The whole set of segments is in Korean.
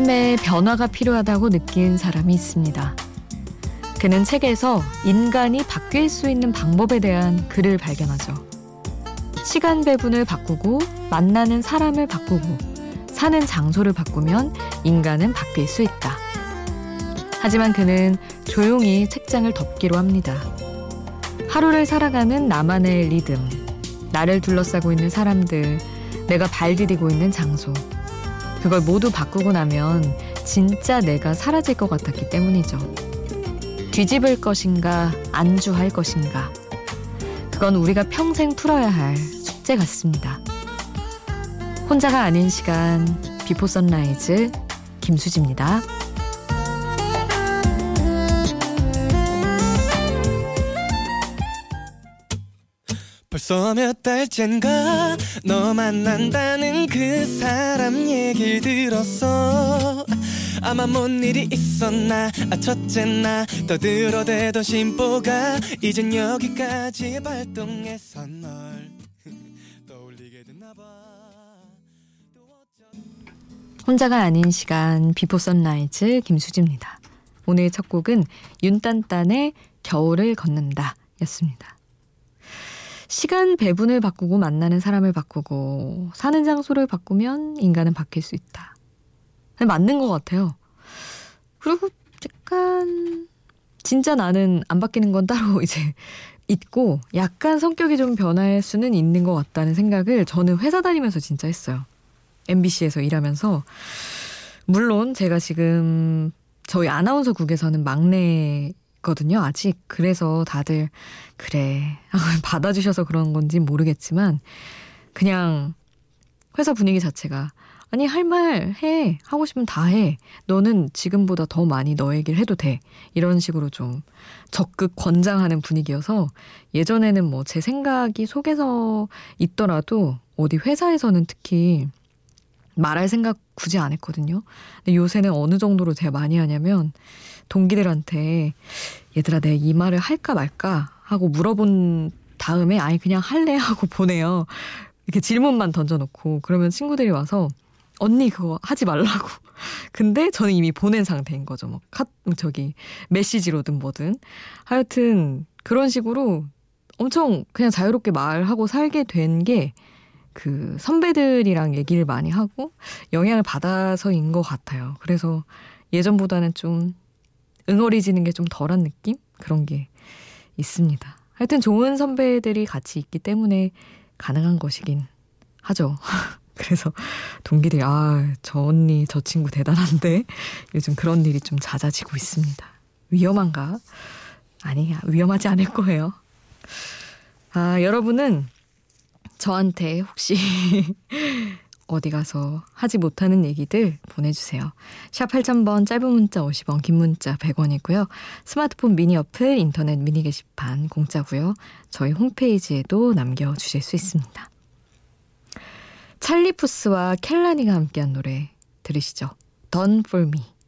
삶에 변화가 필요하다고 느낀 사람이 있습니다. 그는 책에서 인간이 바뀔 수 있는 방법에 대한 글을 발견하죠. 시간 배분을 바꾸고 만나는 사람을 바꾸고 사는 장소를 바꾸면 인간은 바뀔 수 있다. 하지만 그는 조용히 책장을 덮기로 합니다. 하루를 살아가는 나만의 리듬, 나를 둘러싸고 있는 사람들, 내가 발 디디고 있는 장소. 그걸 모두 바꾸고 나면 진짜 내가 사라질 것 같았기 때문이죠. 뒤집을 것인가, 안주할 것인가. 그건 우리가 평생 풀어야 할 숙제 같습니다. 혼자가 아닌 시간, 비포 선라이즈, 김수지입니다. 벌써 몇 달째인가 너 만난다는 그 사람 얘길 들었어 아마 뭔 일이 있었나 아 첫째 나 떠들어대던 심보가 이젠 여기까지 발동해서 널 떠올리게 됐나 봐 혼자가 아닌 시간 비포 선라이즈 김수지입니다. 오늘 첫 곡은 윤딴딴의 겨울을 걷는다 였습니다. 시간 배분을 바꾸고 만나는 사람을 바꾸고 사는 장소를 바꾸면 인간은 바뀔 수 있다. 맞는 것 같아요. 그리고 약간 진짜 나는 안 바뀌는 건 따로 이제 있고 약간 성격이 좀 변할 수는 있는 것 같다는 생각을 저는 회사 다니면서 진짜 했어요. MBC에서 일하면서 물론 제가 지금 저희 아나운서국에서는 막내 거든요, 아직. 그래서 다들, 그래. 받아주셔서 그런 건지 모르겠지만, 그냥 회사 분위기 자체가, 아니, 할 말 해. 하고 싶으면 다 해. 너는 지금보다 더 많이 너 얘기를 해도 돼. 이런 식으로 좀 적극 권장하는 분위기여서 예전에는 뭐 제 생각이 속에서 있더라도 어디 회사에서는 특히 말할 생각 굳이 안 했거든요. 근데 요새는 어느 정도로 제가 많이 하냐면 동기들한테 얘들아 내가 이 말을 할까 말까 하고 물어본 다음에 아예 그냥 할래 하고 보내요. 이렇게 질문만 던져놓고 그러면 친구들이 와서 언니 그거 하지 말라고. 근데 저는 이미 보낸 상태인 거죠. 뭐 카, 저기 메시지로든 뭐든. 하여튼 그런 식으로 엄청 그냥 자유롭게 말하고 살게 된 게 그 선배들이랑 얘기를 많이 하고 영향을 받아서인 것 같아요. 그래서 예전보다는 좀 응어리지는 게 좀 덜한 느낌? 그런 게 있습니다. 하여튼 좋은 선배들이 같이 있기 때문에 가능한 것이긴 하죠. 그래서 동기들이 아, 저 언니, 저 친구 대단한데 요즘 그런 일이 좀 잦아지고 있습니다. 위험한가? 아니, 위험하지 않을 거예요. 아, 여러분은 저한테 혹시 어디 가서 하지 못하는 얘기들 보내주세요. 샵 8000번 짧은 문자 50원 긴 문자 100원이고요. 스마트폰 미니 어플 인터넷 미니 게시판 공짜고요. 저희 홈페이지에도 남겨주실 수 있습니다. 찰리푸스와 켈라니가 함께한 노래 들으시죠. Done for me.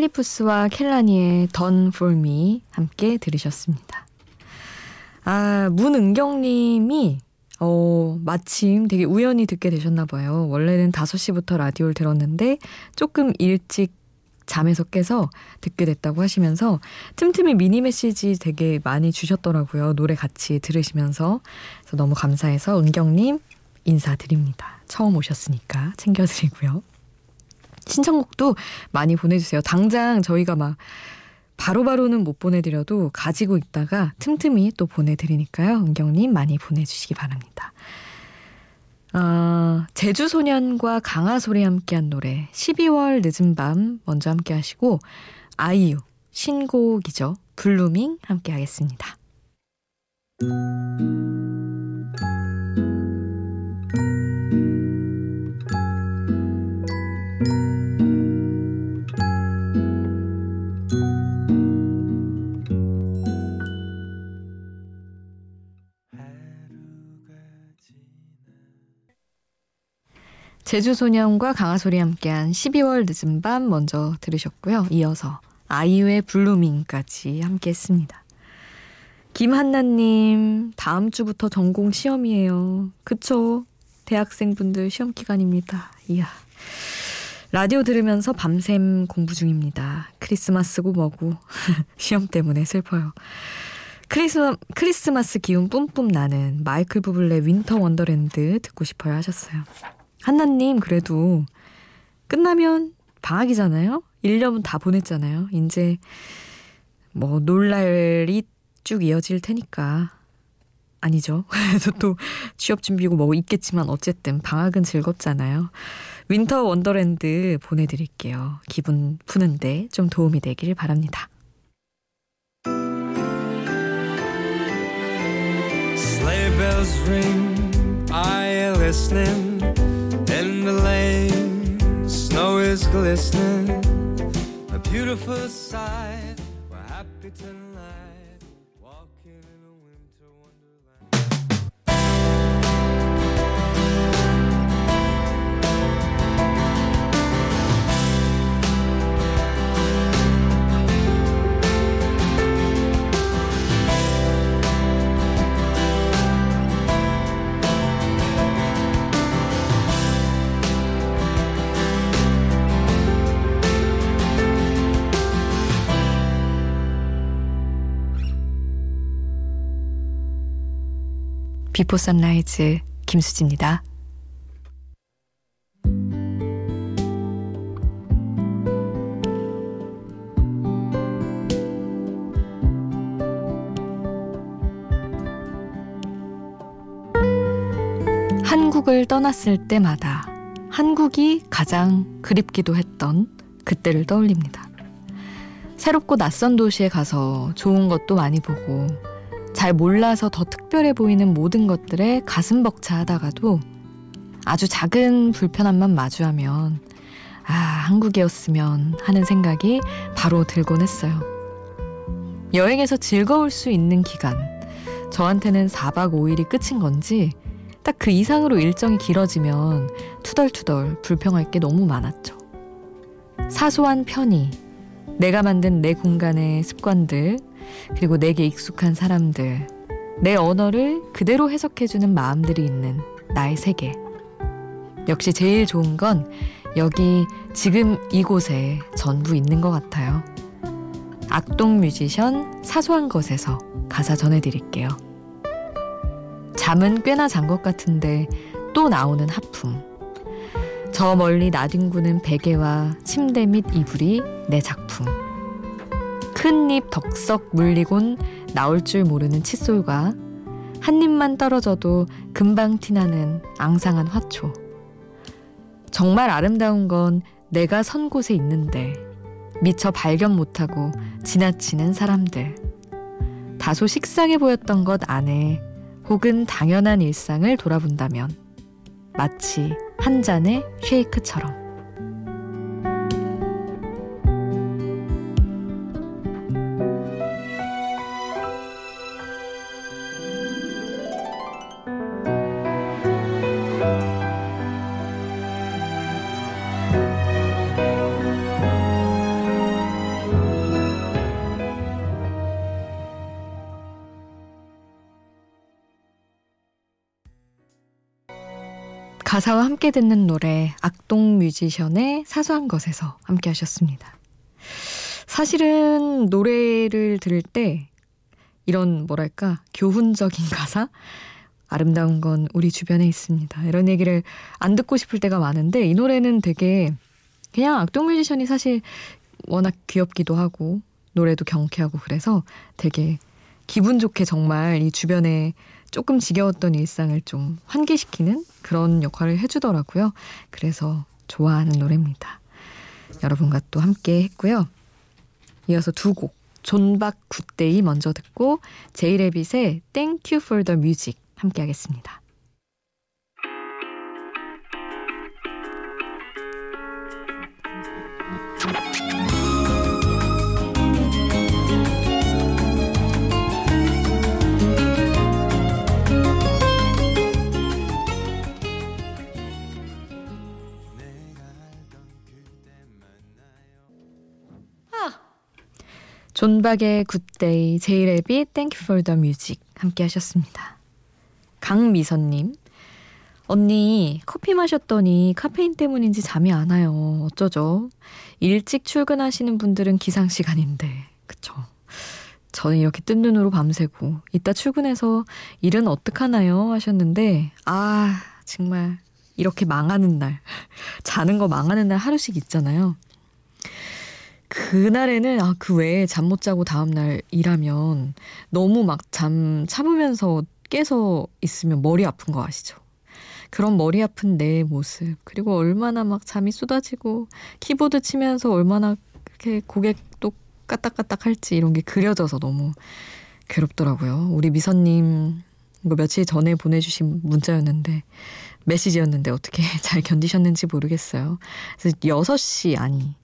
찰리푸스와 켈라니의 Me 함께 들으셨습니다. 아, 문은경님이 어, 마침 되게 우연히 듣게 되셨나 봐요. 원래는 5시부터 라디오를 들었는데 조금 일찍 잠에서 깨서 듣게 됐다고 하시면서 틈틈이 미니 메시지 되게 많이 주셨더라고요. 노래 같이 들으시면서. 너무 감사해서 은경님 인사드립니다. 처음 오셨으니까 챙겨드리고요. 신청곡도 많이 보내주세요. 당장 저희가 막 바로바로는 못 보내드려도 가지고 있다가 틈틈이 또 보내드리니까요. 은경님 많이 보내주시기 바랍니다. 어, 제주 소년과 강하솔이 함께한 노래 12월 늦은 밤 먼저 함께 하시고 아이유 신곡이죠. Blueming 함께 하겠습니다. 제주소년과 강하솔이 함께한 12월 늦은 밤 먼저 들으셨고요. 이어서 아이유의 Blueming까지 함께 했습니다. 김한나님, 다음 주부터 전공 시험이에요. 그쵸? 대학생분들 시험 기간입니다. 이야. 라디오 들으면서 밤샘 공부 중입니다. 크리스마스고 뭐고. 시험 때문에 슬퍼요. 크리스마, 크리스마스 기운 뿜뿜 나는 마이클 부블레 Winter Wonderland 듣고 싶어요 하셨어요. 한나님, 그래도 끝나면 방학이잖아요? 1년 다 보냈잖아요. 이제 뭐 놀 날이 쭉 이어질 테니까. 아니죠. 또 취업 준비고 뭐 있겠지만 어쨌든 방학은 즐겁잖아요. Winter Wonderland 보내드릴게요. 기분 푸는데 좀 도움이 되길 바랍니다. The lane. Snow is glistening, a beautiful sight. 비포 선라이즈 김수지입니다. 한국을 떠났을 때마다 한국이 가장 그립기도 했던 그때를 떠올립니다. 새롭고 낯선 도시에 가서 좋은 것도 많이 보고 잘 몰라서 더 특별해 보이는 모든 것들에 가슴 벅차 하다가도 아주 작은 불편함만 마주하면 아, 한국이었으면 하는 생각이 바로 들곤 했어요. 여행에서 즐거울 수 있는 기간. 저한테는 4박 5일이 끝인 건지 딱 그 이상으로 일정이 길어지면 투덜투덜 불평할 게 너무 많았죠. 사소한 편의, 내가 만든 내 공간의 습관들, 그리고 내게 익숙한 사람들, 내 언어를 그대로 해석해주는 마음들이 있는 나의 세계. 역시 제일 좋은 건 여기 지금 이곳에 전부 있는 것 같아요. 악동 뮤지션 사소한 것에서 가사 전해드릴게요. 잠은 꽤나 잔 것 같은데 또 나오는 하품. 저 멀리 나뒹구는 베개와 침대 및 이불이 내 작품. 큰 입 덕석 물리곤 나올 줄 모르는 칫솔과 한 입만 떨어져도 금방 티나는 앙상한 화초. 정말 아름다운 건 내가 선 곳에 있는데 미처 발견 못하고 지나치는 사람들. 다소 식상해 보였던 것 안에 혹은 당연한 일상을 돌아본다면 마치 한 잔의 쉐이크처럼. 가사와 함께 듣는 노래 악동 뮤지션의 사소한 것에서 함께 하셨습니다. 사실은 노래를 들을 때 이런 뭐랄까 교훈적인 가사 아름다운 건 우리 주변에 있습니다. 이런 얘기를 안 듣고 싶을 때가 많은데 이 노래는 되게 그냥 악동 뮤지션이 사실 워낙 귀엽기도 하고 노래도 경쾌하고 그래서 되게 기분 좋게 정말 이 주변에 조금 지겨웠던 일상을 좀 환기시키는 그런 역할을 해주더라고요. 그래서 좋아하는 노래입니다. 여러분과 또 함께 했고요. 이어서 두 곡. 존박 Good Day 먼저 듣고 제이레빗의 Thank You for the Music 함께 하겠습니다. 존박의 Good Day, 제이레빗 Thank You for the music 함께 하셨습니다. 강미선님, 언니 커피 마셨더니 카페인 때문인지 잠이 안 와요. 어쩌죠? 일찍 출근하시는 분들은 기상 시간인데, 그쵸? 저는 이렇게 뜬 눈으로 밤새고 이따 출근해서 일은 어떡하나요? 하셨는데, 아, 정말 이렇게 망하는 날, 자는 거 망하는 날 하루씩 있잖아요. 그날에는 아, 그 외에 잠 못 자고 다음날 일하면 너무 막 잠 참으면서 깨서 있으면 머리 아픈 거 아시죠? 그런 머리 아픈 내 모습, 그리고 얼마나 막 잠이 쏟아지고 키보드 치면서 얼마나 이렇게 고객도 까딱까딱 할지 이런 게 그려져서 너무 괴롭더라고요. 우리 미선님, 이거 며칠 전에 보내주신 문자였는데, 메시지였는데 어떻게 잘 견디셨는지 모르겠어요. 그래서 6시, 아니,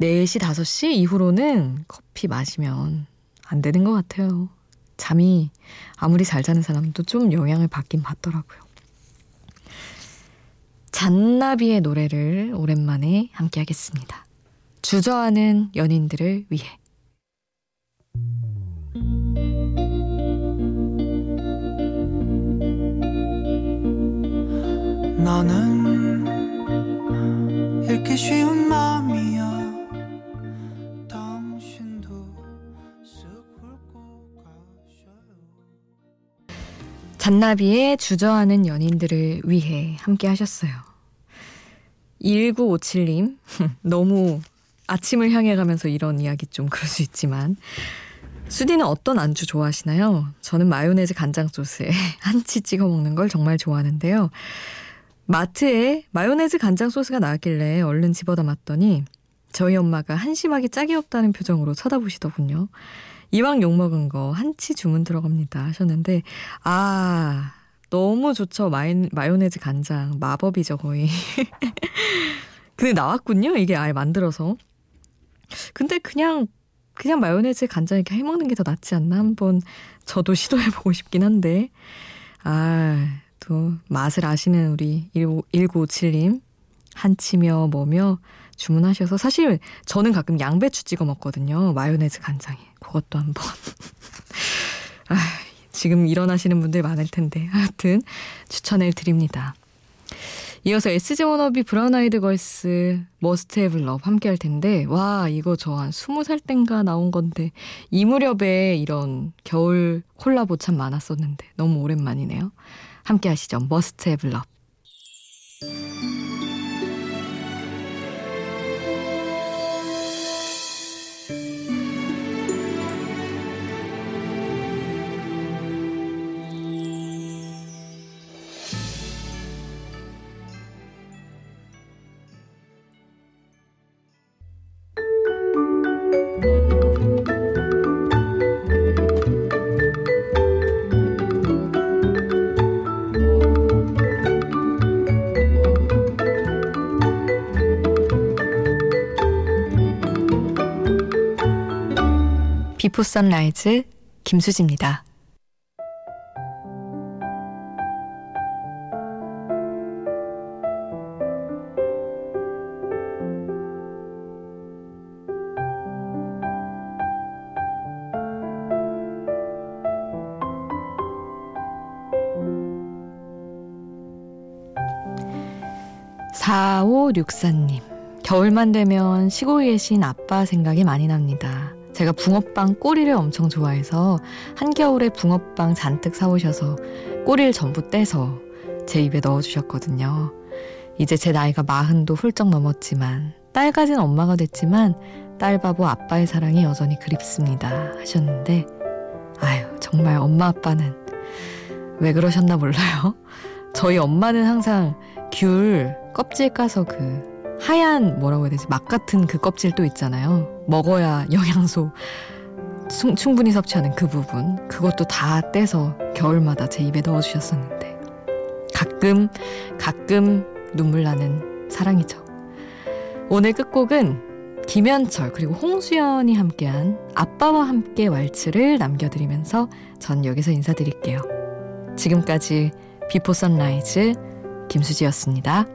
4시, 5시 이후로는 커피 마시면 안 되는 것 같아요. 잠이 아무리 잘 자는 사람도 좀 영향을 받긴 받더라고요. 잔나비의 노래를 오랜만에 함께 하겠습니다. 주저하는 연인들을 위해. 나는 잔나비의 주저하는 연인들을 위해 함께 하셨어요. 1957님, 너무 아침을 향해 가면서 이런 이야기 좀 그럴 수 있지만, 수디는 어떤 안주 좋아하시나요? 저는 마요네즈 간장 소스에 한치 찍어 먹는 걸 정말 좋아하는데요. 마트에 마요네즈 간장 소스가 나왔길래 얼른 집어 담았더니 저희 엄마가 한심하게 짝이 없다는 표정으로 쳐다보시더군요. 이왕 욕먹은 거 한치 주문 들어갑니다 하셨는데 아 너무 좋죠. 마이, 마요네즈 간장. 마법이죠 거의. 근데 나왔군요 이게 아예 만들어서. 근데 그냥 그냥 마요네즈 간장 이렇게 해먹는 게 더 낫지 않나? 한번 저도 시도해보고 싶긴 한데. 아 또 맛을 아시는 우리 1957님. 한치며 뭐며 주문하셔서 사실 저는 가끔 양배추 찍어 먹거든요. 마요네즈 간장에. 그것도 한번. 아, 지금 일어나시는 분들 많을 텐데. 하여튼 추천을 드립니다. 이어서 SG 워너비 브라운 아이드 걸스 Must Have Love 함께 할 텐데 와 이거 저 한 20살 땐가 나온 건데 이 무렵에 이런 겨울 콜라보 참 많았었는데 너무 오랜만이네요. 함께 하시죠. Must Have Love. 비포 선라이즈 김수지입니다. 사오육사님 겨울만 되면 시골 계신 아빠 생각이 많이 납니다. 제가 붕어빵 꼬리를 엄청 좋아해서 한겨울에 붕어빵 잔뜩 사오셔서 꼬리를 전부 떼서 제 입에 넣어주셨거든요. 이제 제 나이가 마흔도 훌쩍 넘었지만 딸 가진 엄마가 됐지만 딸 바보 아빠의 사랑이 여전히 그립습니다 하셨는데 아유 정말 엄마 아빠는 왜 그러셨나 몰라요. 저희 엄마는 항상 귤 껍질 까서 그 하얀 뭐라고 해야 되지? 막 같은 그 껍질 도 있잖아요. 먹어야 영양소 충분히 섭취하는 그 부분. 그것도 다 떼서 겨울마다 제 입에 넣어주셨었는데. 가끔, 가끔 눈물 나는 사랑이죠. 오늘 끝곡은 김현철 그리고 홍수연이 함께한 아빠와 함께 왈츠를 남겨드리면서 전 여기서 인사드릴게요. 지금까지 비포 선라이즈 김수지였습니다.